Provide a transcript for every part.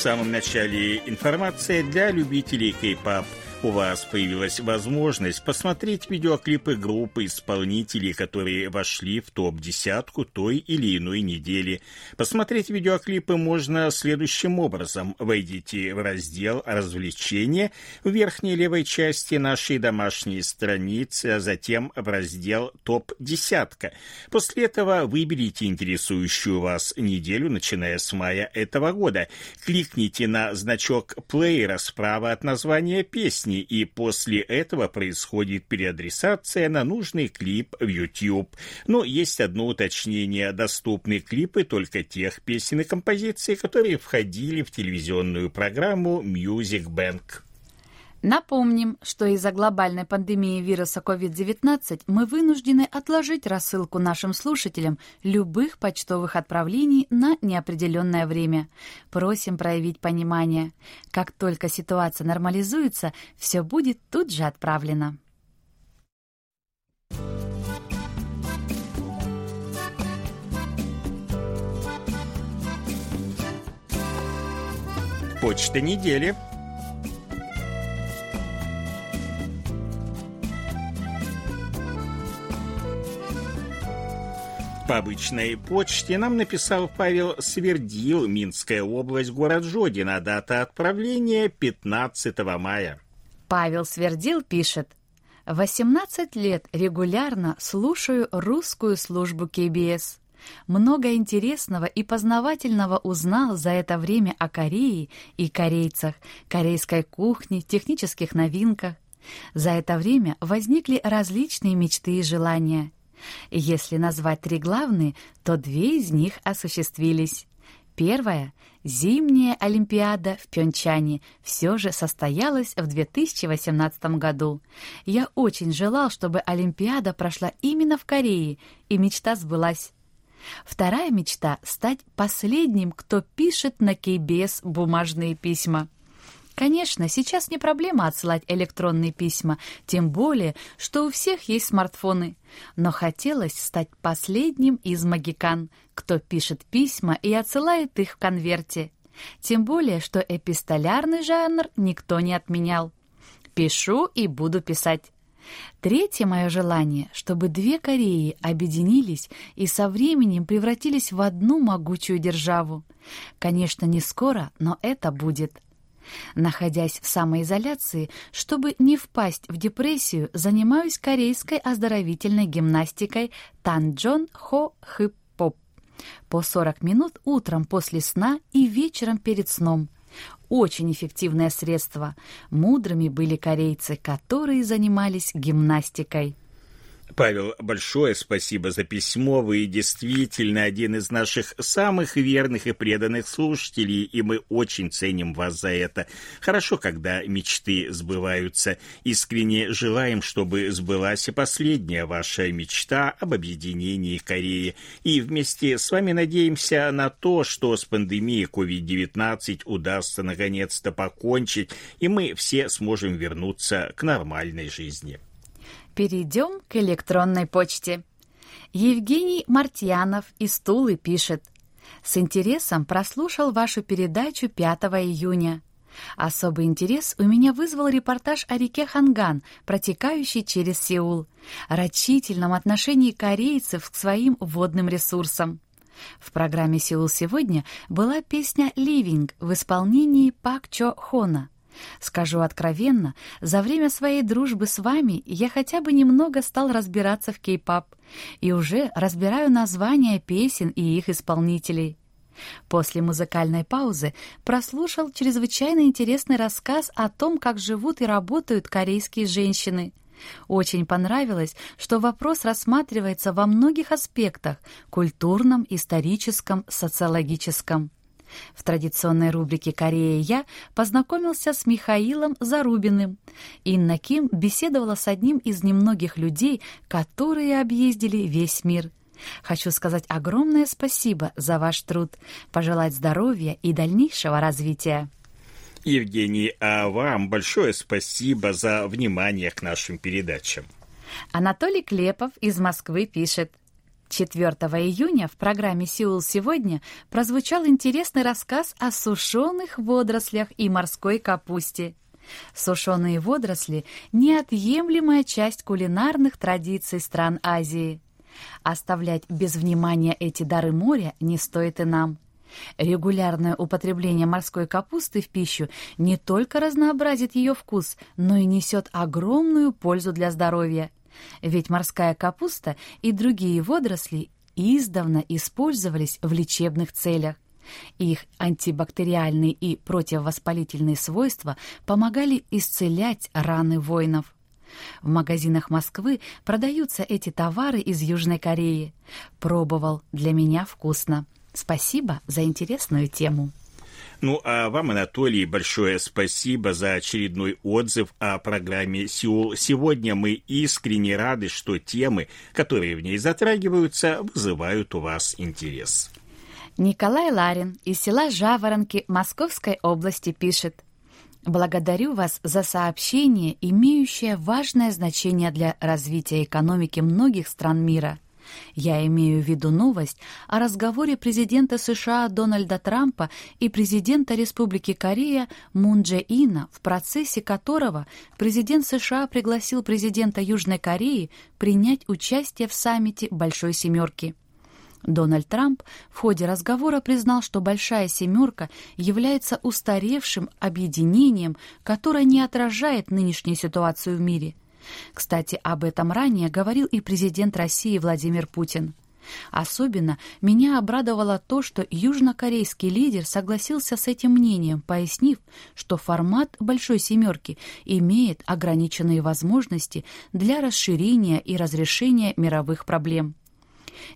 В самом начале. Информация для любителей кей-пап – у вас появилась возможность посмотреть видеоклипы группы исполнителей, которые вошли в топ-десятку той или иной недели. Посмотреть видеоклипы можно следующим образом. Войдите в раздел «Развлечения» в верхней левой части нашей домашней страницы, а затем в раздел «Топ-десятка». После этого выберите интересующую вас неделю, начиная с мая этого года. Кликните на значок плеера справа от названия песни песни, и после этого происходит переадресация на нужный клип в YouTube. Но есть одно уточнение. Доступны клипы только тех песен и композиций, которые входили в телевизионную программу Music Bank. Напомним, что из-за глобальной пандемии вируса COVID-19 мы вынуждены отложить рассылку нашим слушателям любых почтовых отправлений на неопределенное время. Просим проявить понимание. Как только ситуация нормализуется, все будет тут же отправлено. Почта недели. По обычной почте нам написал Павел Свердил, Минская область, город Жодина, дата отправления 15 мая. Павел Свердил пишет. 18 лет регулярно слушаю русскую службу КБС. Много интересного и познавательного узнал за это время о Корее и корейцах, корейской кухне, технических новинках. За это время возникли различные мечты и желания – если назвать три главные, то две из них осуществились. Первая – зимняя Олимпиада в Пьончане все же состоялась в 2018 году. Я очень желал, чтобы Олимпиада прошла именно в Корее, и мечта сбылась. Вторая мечта – стать последним, кто пишет на КБС бумажные письма – Конечно, сейчас не проблема отсылать электронные письма, тем более, что у всех есть смартфоны. Но хотелось стать последним из магикан, кто пишет письма и отсылает их в конверте. Тем более, что эпистолярный жанр никто не отменял. Пишу и буду писать. Третье мое желание, чтобы две Кореи объединились и со временем превратились в одну могучую державу. Конечно, не скоро, но это будет. Находясь в самоизоляции, чтобы не впасть в депрессию, занимаюсь корейской оздоровительной гимнастикой Танджон Хо Хып Поп. По 40 минут утром после сна и вечером перед сном. Очень эффективное средство. Мудрыми были корейцы, которые занимались гимнастикой. Павел, большое спасибо за письмо. Вы действительно один из наших самых верных и преданных слушателей, и мы очень ценим вас за это. Хорошо, когда мечты сбываются. Искренне желаем, чтобы сбылась и последняя ваша мечта об объединении Кореи. И вместе с вами надеемся на то, что с пандемией COVID-19 удастся наконец-то покончить, и мы все сможем вернуться к нормальной жизни. Перейдем к электронной почте. Евгений Мартьянов из Тулы пишет. С интересом прослушал вашу передачу 5 июня. Особый интерес у меня вызвал репортаж о реке Ханган, протекающей через Сеул, рачительном отношении корейцев к своим водным ресурсам. В программе «Сеул сегодня» была песня «Ливинг» в исполнении Пак Чо Хона – Скажу откровенно, за время своей дружбы с вами я хотя бы немного стал разбираться в кей-пап и уже разбираю названия песен и их исполнителей. После музыкальной паузы прослушал чрезвычайно интересный рассказ о том, как живут и работают корейские женщины. Очень понравилось, что вопрос рассматривается во многих аспектах – культурном, историческом, социологическом. В традиционной рубрике «Корея я» познакомился с Михаилом Зарубиным. Инна Ким беседовала с одним из немногих людей, которые объездили весь мир. Хочу сказать огромное спасибо за ваш труд, пожелать здоровья и дальнейшего развития. Евгений, а вам большое спасибо за внимание к нашим передачам. Анатолий Клепов из Москвы пишет. 4 июня в программе «Сеул сегодня» прозвучал интересный рассказ о сушеных водорослях и морской капусте. Сушеные водоросли – неотъемлемая часть кулинарных традиций стран Азии. Оставлять без внимания эти дары моря не стоит и нам. Регулярное употребление морской капусты в пищу не только разнообразит ее вкус, но и несет огромную пользу для здоровья – ведь морская капуста и другие водоросли издавна использовались в лечебных целях. Их антибактериальные и противовоспалительные свойства помогали исцелять раны воинов. В магазинах Москвы продаются эти товары из Южной Кореи. Пробовал, для меня вкусно. Спасибо за интересную тему. Ну а вам, Анатолий, большое спасибо за очередной отзыв о программе «Сеул». Сегодня мы искренне рады, что темы, которые в ней затрагиваются, вызывают у вас интерес. Николай Ларин из села Жаворонки Московской области пишет. Благодарю вас за сообщение, имеющее важное значение для развития экономики многих стран мира – я имею в виду новость о разговоре президента США Дональда Трампа и президента Республики Корея Мун Дже Ина, в процессе которого президент США пригласил президента Южной Кореи принять участие в саммите Большой Семерки. Дональд Трамп в ходе разговора признал, что «Большая семерка» является устаревшим объединением, которое не отражает нынешнюю ситуацию в мире. Кстати, об этом ранее говорил и президент России Владимир Путин. Особенно меня обрадовало то, что южнокорейский лидер согласился с этим мнением, пояснив, что формат «Большой семерки» имеет ограниченные возможности для расширения и разрешения мировых проблем.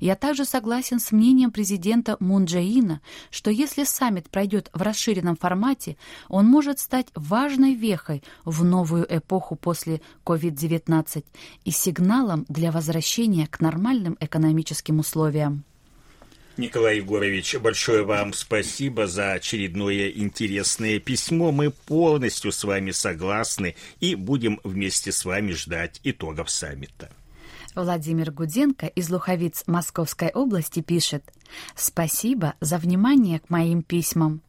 Я также согласен с мнением президента Мун Джаина, что если саммит пройдет в расширенном формате, он может стать важной вехой в новую эпоху после COVID-19 и сигналом для возвращения к нормальным экономическим условиям. Николай Егорович, большое вам спасибо за очередное интересное письмо. Мы полностью с вами согласны и будем вместе с вами ждать итогов саммита. Владимир Гуденко из Луховиц Московской области пишет «Спасибо за внимание к моим письмам.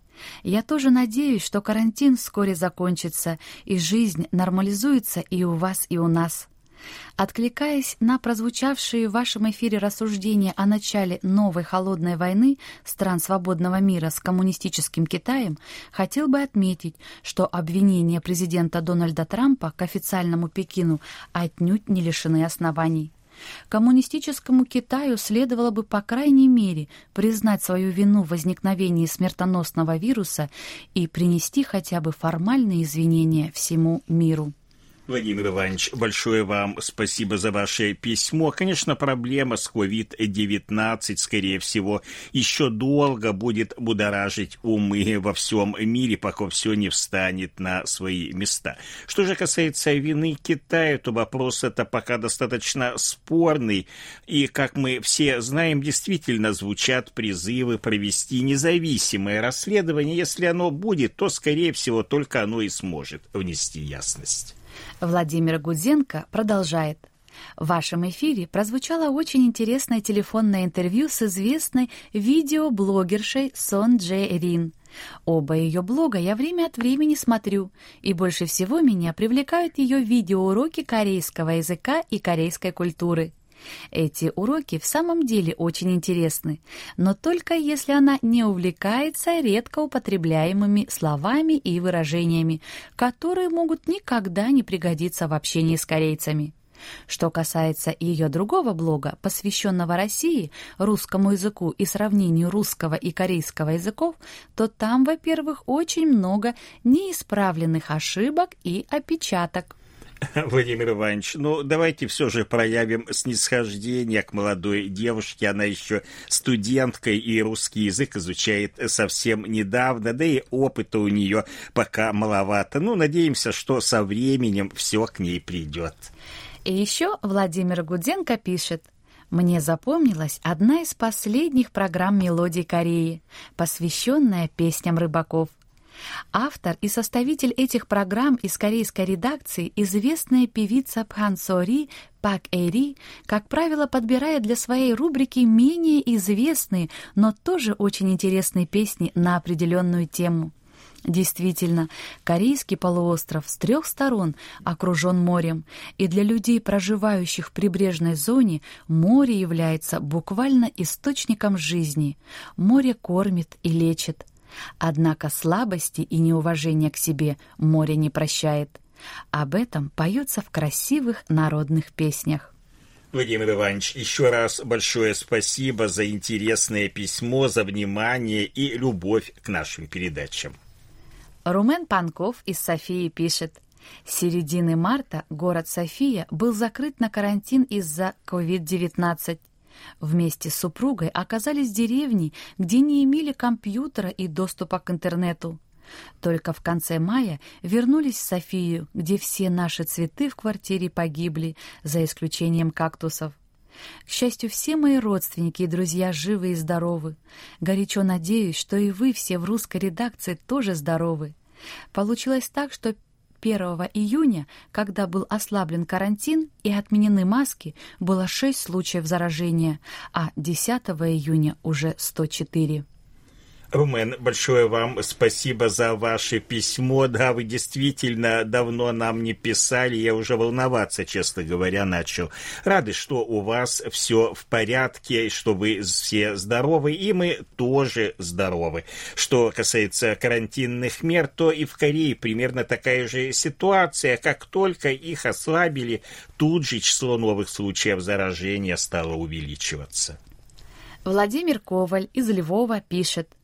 Я тоже надеюсь, что карантин вскоре закончится, и жизнь нормализуется и у вас, и у нас. Откликаясь на прозвучавшие в вашем эфире рассуждения о начале новой холодной войны стран свободного мира с коммунистическим Китаем, хотел бы отметить, что обвинения президента Дональда Трампа к официальному Пекину отнюдь не лишены оснований. Коммунистическому Китаю следовало бы, по крайней мере, признать свою вину в возникновении смертоносного вируса и принести хотя бы формальные извинения всему миру. Владимир Иванович, большое вам спасибо за ваше письмо. Конечно, проблема с COVID-19, скорее всего, еще долго будет будоражить умы во всем мире, пока все не встанет на свои места. Что же касается вины Китая, то вопрос это пока достаточно спорный. И, как мы все знаем, действительно звучат призывы провести независимое расследование. Если оно будет, то, скорее всего, только оно и сможет внести ясность. Владимир Гудзенко продолжает. В вашем эфире прозвучало очень интересное телефонное интервью с известной видеоблогершей Сон Дже Рин. Оба ее блога я время от времени смотрю, и больше всего меня привлекают ее видеоуроки корейского языка и корейской культуры. Эти уроки в самом деле очень интересны, но только если она не увлекается редко употребляемыми словами и выражениями, которые могут никогда не пригодиться в общении с корейцами. Что касается ее другого блога, посвященного России, русскому языку и сравнению русского и корейского языков, то там, во-первых, очень много неисправленных ошибок и опечаток. Владимир Иванович, ну давайте все же проявим снисхождение к молодой девушке. Она еще студентка и русский язык изучает совсем недавно, да и опыта у нее пока маловато. Ну, надеемся, что со временем все к ней придет. И еще Владимир Гуденко пишет. Мне запомнилась одна из последних программ «Мелодий Кореи», посвященная песням рыбаков – Автор и составитель этих программ из корейской редакции, известная певица Пхан Сори Пак Эри, как правило, подбирает для своей рубрики менее известные, но тоже очень интересные песни на определенную тему. Действительно, Корейский полуостров с трех сторон окружен морем, и для людей, проживающих в прибрежной зоне, море является буквально источником жизни. Море кормит и лечит. Однако слабости и неуважения к себе море не прощает. Об этом поется в красивых народных песнях. Владимир Иванович, еще раз большое спасибо за интересное письмо, за внимание и любовь к нашим передачам. Румен Панков из Софии пишет. С середины марта город София был закрыт на карантин из-за COVID-19. Вместе с супругой оказались в деревне, где не имели компьютера и доступа к интернету. Только в конце мая вернулись в Софию, где все наши цветы в квартире погибли, за исключением кактусов. К счастью, все мои родственники и друзья живы и здоровы. Горячо надеюсь, что и вы все в русской редакции тоже здоровы. Получилось так, что 1 июня, когда был ослаблен карантин и отменены маски, было 6 случаев заражения, а 10 июня уже 104. Румен, большое вам спасибо за ваше письмо. Да, вы действительно давно нам не писали. Я уже волноваться, честно говоря, начал. Рады, что у вас все в порядке, что вы все здоровы, и мы тоже здоровы. Что касается карантинных мер, то и в Корее примерно такая же ситуация. Как только их ослабили, тут же число новых случаев заражения стало увеличиваться. Владимир Коваль из Львова пишет –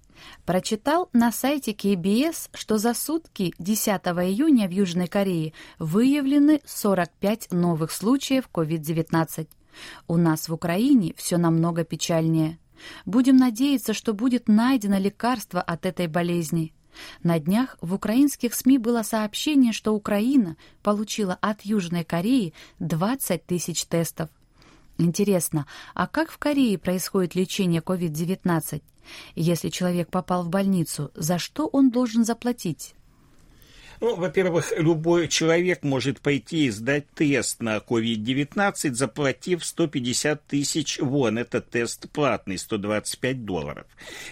Прочитал на сайте KBS, что за сутки 10 июня в Южной Корее выявлены 45 новых случаев COVID-19. У нас в Украине все намного печальнее. Будем надеяться, что будет найдено лекарство от этой болезни. На днях в украинских СМИ было сообщение, что Украина получила от Южной Кореи 20 тысяч тестов. Интересно, а как в Корее происходит лечение COVID-19? Если человек попал в больницу, за что он должен заплатить? Ну, во-первых, любой человек может пойти и сдать тест на COVID-19, заплатив 150 тысяч вон. Это тест платный, 125 долларов.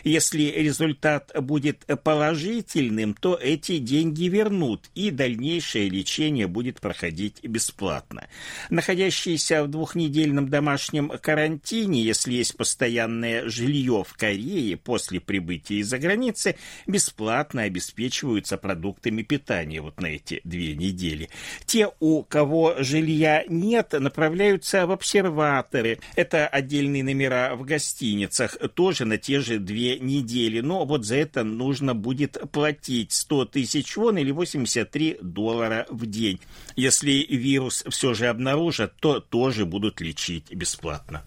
Если результат будет положительным, то эти деньги вернут, и дальнейшее лечение будет проходить бесплатно. Находящиеся в двухнедельном домашнем карантине, если есть постоянное жилье в Корее после прибытия из-за границы, бесплатно обеспечиваются продуктами питания питания вот на эти две недели. Те, у кого жилья нет, направляются в обсерваторы. Это отдельные номера в гостиницах, тоже на те же две недели. Но вот за это нужно будет платить 100 тысяч вон или 83 доллара в день. Если вирус все же обнаружат, то тоже будут лечить бесплатно.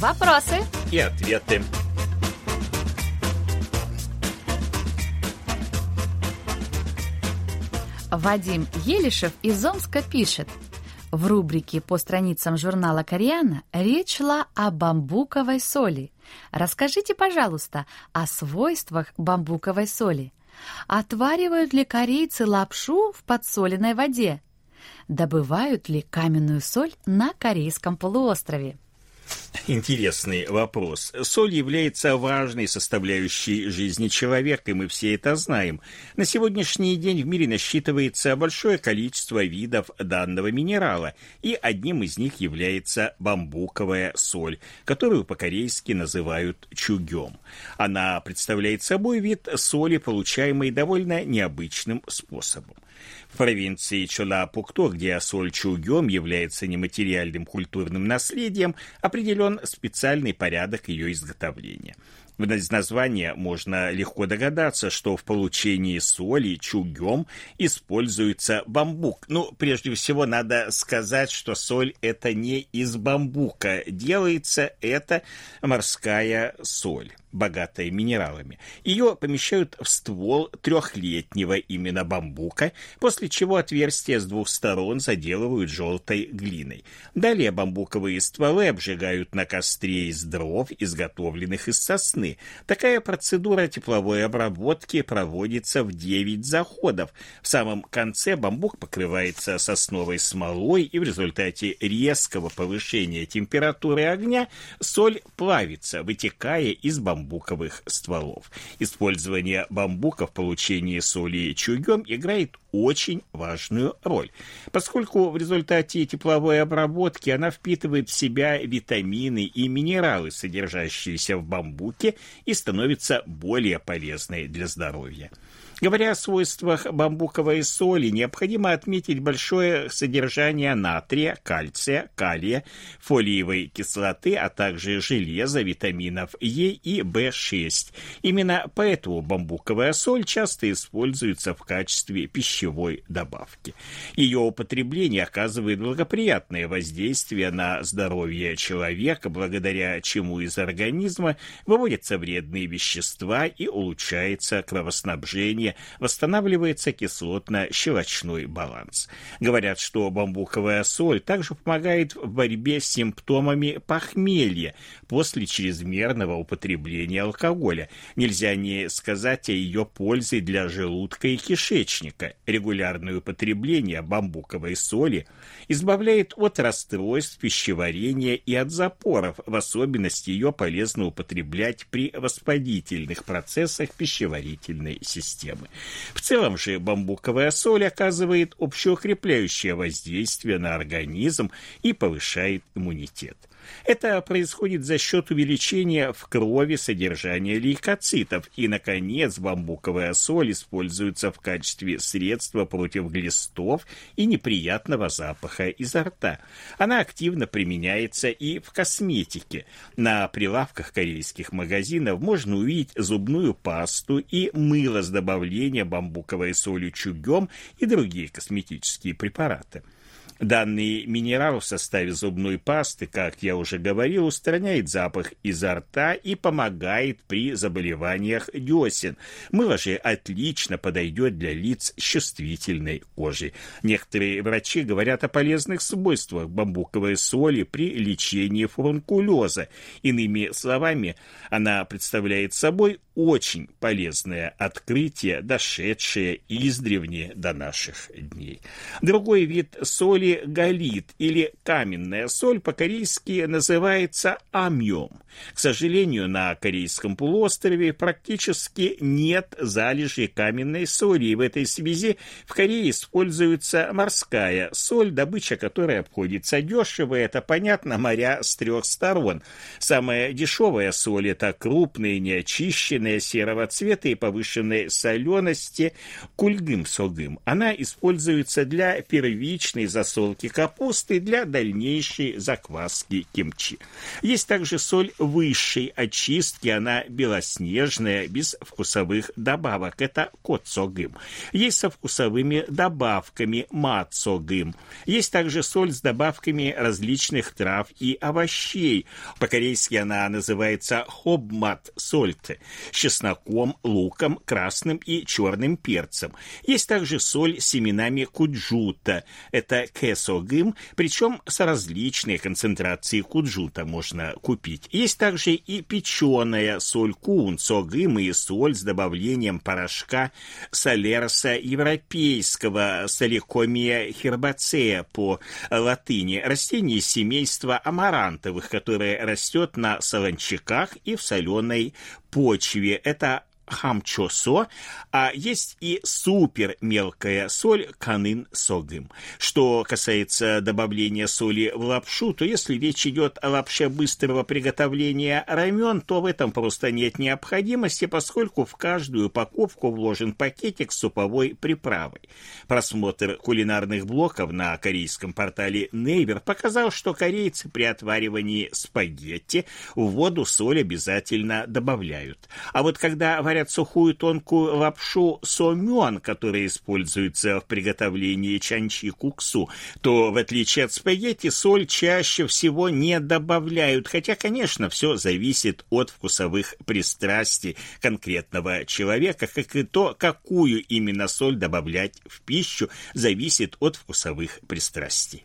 Вопросы и ответы. Вадим Елишев из Омска пишет. В рубрике по страницам журнала «Кореяна» речь шла о бамбуковой соли. Расскажите, пожалуйста, о свойствах бамбуковой соли. Отваривают ли корейцы лапшу в подсоленной воде? Добывают ли каменную соль на Корейском полуострове? Интересный вопрос. Соль является важной составляющей жизни человека, и мы все это знаем. На сегодняшний день в мире насчитывается большое количество видов данного минерала, и одним из них является бамбуковая соль, которую по-корейски называют чугем. Она представляет собой вид соли, получаемой довольно необычным способом. В провинции Чолапукто, где соль чугем является нематериальным культурным наследием, определен специальный порядок ее изготовления. Из названия можно легко догадаться, что в получении соли чугем используется бамбук. Ну, прежде всего, надо сказать, что соль это не из бамбука. Делается это морская соль богатая минералами. Ее помещают в ствол трехлетнего именно бамбука, после чего отверстия с двух сторон заделывают желтой глиной. Далее бамбуковые стволы обжигают на костре из дров, изготовленных из сосны. Такая процедура тепловой обработки проводится в 9 заходов. В самом конце бамбук покрывается сосновой смолой, и в результате резкого повышения температуры огня соль плавится, вытекая из бамбуковых стволов. Использование бамбука в получении соли чугем играет очень важную роль, поскольку в результате тепловой обработки она впитывает в себя витамины и минералы, содержащиеся в бамбуке, и становится более полезной для здоровья. Говоря о свойствах бамбуковой соли, необходимо отметить большое содержание натрия, кальция, калия, фолиевой кислоты, а также железа, витаминов Е и В6. Именно поэтому бамбуковая соль часто используется в качестве пищевой добавки. Ее употребление оказывает благоприятное воздействие на здоровье человека, благодаря чему из организма выводятся вредные вещества и улучшается кровоснабжение восстанавливается кислотно-щелочной баланс. Говорят, что бамбуковая соль также помогает в борьбе с симптомами похмелья после чрезмерного употребления алкоголя. Нельзя не сказать о ее пользе для желудка и кишечника. Регулярное употребление бамбуковой соли избавляет от расстройств пищеварения и от запоров. В особенности ее полезно употреблять при воспалительных процессах пищеварительной системы системы. В целом же бамбуковая соль оказывает общеукрепляющее воздействие на организм и повышает иммунитет. Это происходит за счет увеличения в крови содержания лейкоцитов. И, наконец, бамбуковая соль используется в качестве средства против глистов и неприятного запаха изо рта. Она активно применяется и в косметике. На прилавках корейских магазинов можно увидеть зубную пасту и мыло с добавлением бамбуковой соли чугем и другие косметические препараты. Данный минерал в составе зубной пасты, как я уже говорил, устраняет запах изо рта и помогает при заболеваниях десен. Мыло же отлично подойдет для лиц с чувствительной кожей. Некоторые врачи говорят о полезных свойствах бамбуковой соли при лечении фурункулеза. Иными словами, она представляет собой очень полезное открытие, дошедшее издревне до наших дней. Другой вид соли – галит или каменная соль по-корейски называется амьем. К сожалению, на Корейском полуострове практически нет залежей каменной соли, и в этой связи в Корее используется морская соль, добыча которой обходится дешево, это понятно, моря с трех сторон. Самая дешевая соль – это крупная, неочищенная, серого цвета и повышенной солености кульгым-согым. Она используется для первичной засолки капусты для дальнейшей закваски кимчи. Есть также соль высшей очистки, она белоснежная, без вкусовых добавок. Это коцогым. Есть со вкусовыми добавками мацогым. Есть также соль с добавками различных трав и овощей. По-корейски она называется хобмат сольте, чесноком, луком, красным и черным перцем. Есть также соль с семенами куджута. Это кесогым, причем с различной концентрацией куджута можно купить. Есть также и печеная соль кун, согым и соль с добавлением порошка солерса европейского, соликомия хербацея по латыни, растение семейства амарантовых, которое растет на солончаках и в соленой почве. Это хамчосо, а есть и супер мелкая соль канын согым. Что касается добавления соли в лапшу, то если речь идет о лапше быстрого приготовления рамен, то в этом просто нет необходимости, поскольку в каждую упаковку вложен пакетик с суповой приправой. Просмотр кулинарных блоков на корейском портале Neighbor показал, что корейцы при отваривании спагетти в воду соль обязательно добавляют. А вот когда варят сухую тонкую лапшу сомён, которая используется в приготовлении чанчи куксу, то, в отличие от спагетти, соль чаще всего не добавляют, хотя, конечно, все зависит от вкусовых пристрастий конкретного человека, как и то, какую именно соль добавлять в пищу, зависит от вкусовых пристрастий.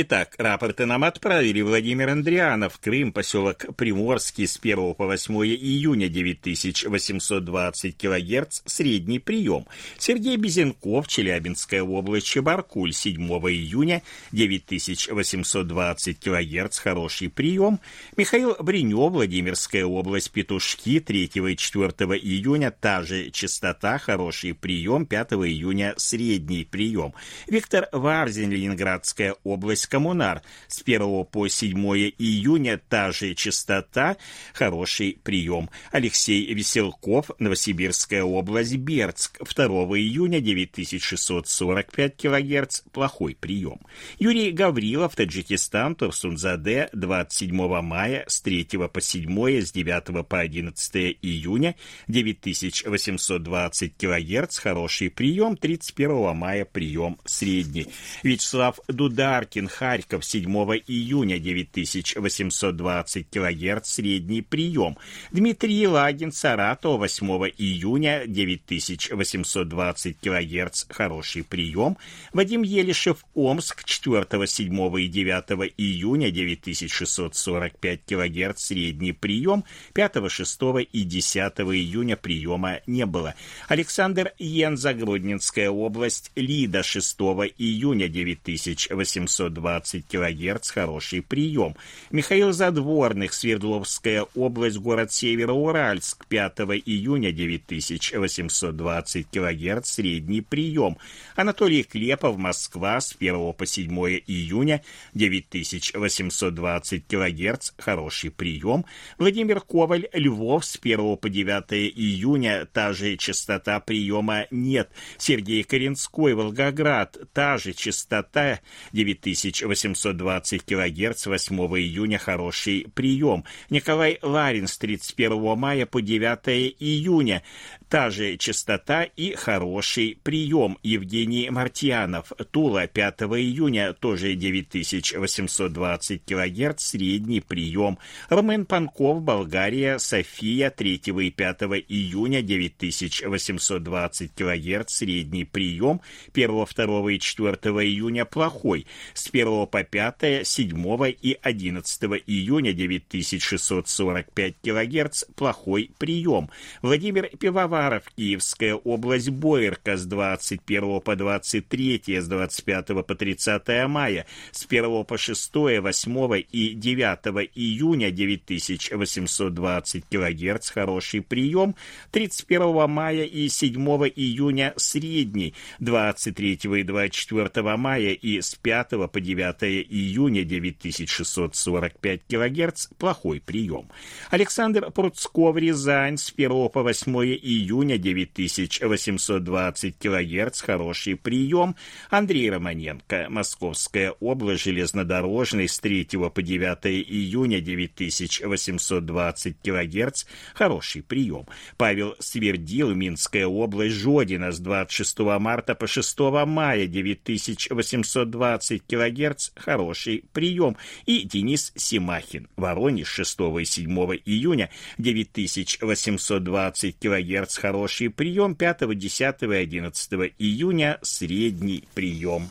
Итак, рапорты нам отправили Владимир Андрианов, Крым, поселок Приморский с 1 по 8 июня 9820 кГц, средний прием. Сергей Безенков, Челябинская область, Чебаркуль, 7 июня 9820 кГц, хороший прием. Михаил Бринев, Владимирская область, Петушки, 3 и 4 июня, та же частота, хороший прием, 5 июня, средний прием. Виктор Варзин, Ленинградская область, Коммунар. С 1 по 7 июня та же частота, хороший прием. Алексей Веселков, Новосибирская область, Бердск. 2 июня 9645 кГц, плохой прием. Юрий Гаврилов, Таджикистан, Турсунзаде, 27 мая с 3 по 7, с 9 по 11 июня, 9820 кГц, хороший прием, 31 мая прием средний. Вячеслав Дударкин, Харьков 7 июня 9820 кГц средний прием. Дмитрий Лагин Саратов 8 июня 9820 кГц хороший прием. Вадим Елишев Омск 4, 7 и 9 июня 9645 кГц средний прием. 5, 6 и 10 июня приема не было. Александр Йенза Гродненская область Лида 6 июня 9820 20 кГц, хороший прием. Михаил Задворных, Свердловская область, город Североуральск, 5 июня 9820 кГц, средний прием. Анатолий Клепов, Москва, с 1 по 7 июня 9820 кГц, хороший прием. Владимир Коваль, Львов, с 1 по 9 июня, та же частота приема нет. Сергей Коренской, Волгоград, та же частота 9000 1820 кГц 8 июня хороший прием. Николай Ларин с 31 мая по 9 июня та же частота и хороший прием. Евгений Мартьянов, Тула, 5 июня, тоже 9820 кГц, средний прием. Ромен Панков, Болгария, София, 3 и 5 июня, 9820 кГц, средний прием. 1, 2 и 4 июня плохой. С 1 по 5, 7 и 11 июня, 9645 кГц, плохой прием. Владимир Пивовар, Самаров, Киевская область, Боярка с 21 по 23, с 25 по 30 мая, с 1 по 6, 8 и 9 июня 9820 кГц, хороший прием, 31 мая и 7 июня средний, 23 и 24 мая и с 5 по 9 июня 9645 кГц, плохой прием. Александр Пруцков, Рязань, с 1 по 8 июня июня 9820 кГц, хороший прием. Андрей Романенко, Московская область, железнодорожный, с 3 по 9 июня 9820 кГц, хороший прием. Павел Свердил, Минская область, Жодина, с 26 марта по 6 мая 9820 кГц, хороший прием. И Денис Симахин, Воронеж, 6 и 7 июня 9820 кГц, хороший прием, 5, 10 и 11 июня средний прием.